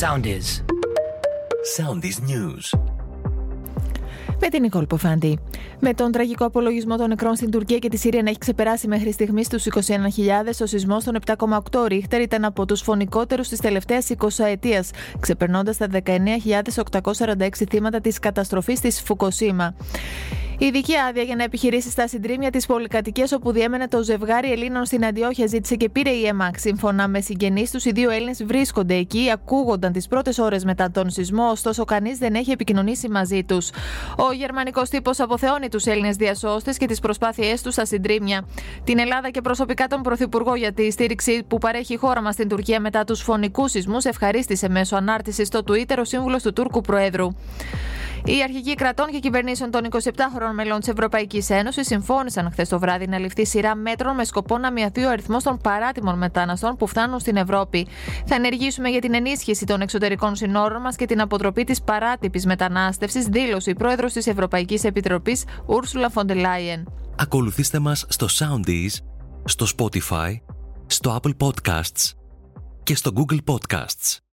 Soundies. Soundies News. Με την Νικόλ Ποφάντη. Με τον τραγικό απολογισμό των νεκρών στην Τουρκία και τη Συρία να έχει ξεπεράσει μέχρι στιγμής τους 21.000, ο σεισμός των 7,8 ρίχτερ ήταν από τους φωνικότερους της τελευταίας 20 ετία, ξεπερνώντας τα 19.846 θύματα της καταστροφής της Φουκοσίμα. Η ειδική άδεια για να επιχειρήσεις στα συντρίμια της πολυκατοικίας όπου διέμενε το ζευγάρι Ελλήνων στην Αντιόχεια ζήτησε και πήρε η ΕΜΑΚ. Σύμφωνα με συγγενείς τους, οι δύο Έλληνες βρίσκονται εκεί, ακούγονταν τις πρώτες ώρες μετά τον σεισμό, ωστόσο κανείς δεν έχει επικοινωνήσει μαζί τους. Ο γερμανικός τύπος αποθεώνει τους Έλληνες διασώστες και τις προσπάθειές τους στα συντρίμια. Την Ελλάδα και προσωπικά τον Πρωθυπουργό για τη στήριξη που παρέχει η χώρα μας στην Τουρκία μετά τους φωνικούς σεισμούς ευχαρίστησε μέσω ανάρτησης στο Twitter ο σύμβουλος του Τούρκου Προέδρου. Οι αρχικοί κρατών και κυβερνήσεων των 27 χωρών μελών της Ευρωπαϊκής Ένωσης συμφώνησαν χθες το βράδυ να ληφθεί σειρά μέτρων με σκοπό να μειωθεί ο αριθμός των παράτιμων μεταναστών που φτάνουν στην Ευρώπη. Θα ενεργήσουμε για την ενίσχυση των εξωτερικών συνόρων μας και την αποτροπή της παράτυπης μετανάστευσης, δήλωσε η πρόεδρος της Ευρωπαϊκής Επιτροπής, Ούρσουλα Φοντελάιεν. Ακολουθήστε μας στο Soundees, στο Spotify, στο Apple Podcasts και στο Google Podcasts.